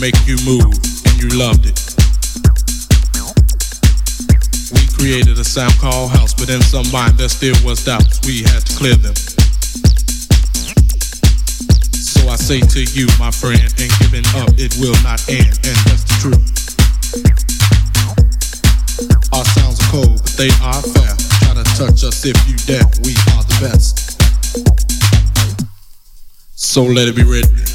make you move, and you loved it. We created a sound called house, but in some mind there still was doubts. We had to clear them. So I say to you, my friend, ain't giving up it will not end, and that's the truth. Our sounds are cold, but they are fair. Try to touch us if you dare. We are the best. So let it be written.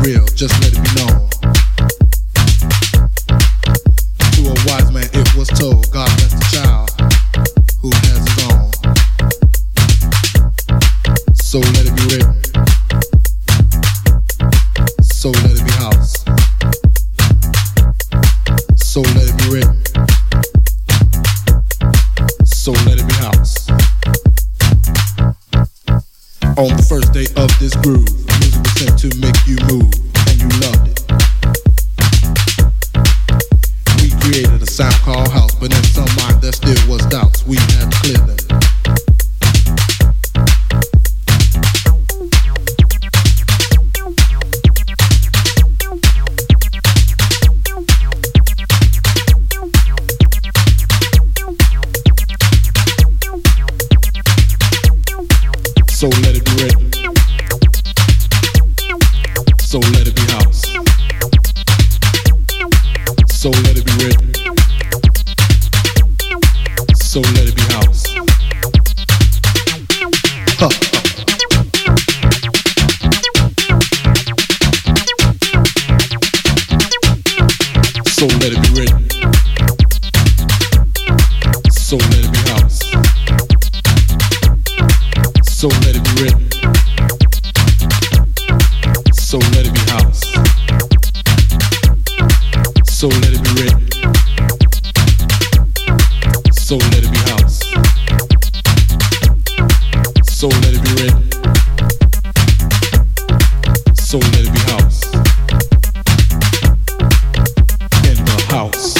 real, just let it be known. house.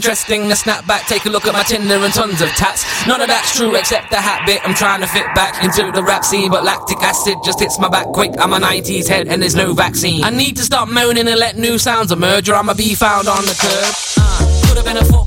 interesting. the snapback, take a look at my Tinder and tons of tats. None of that's true except the hat bit. I'm trying to fit back into the rap scene, but lactic acid just hits my back quick. I'm a 90s head and there's no vaccine. I need to stop moaning and let new sounds emerge, or I'ma be found on the curb. Uh, could have been a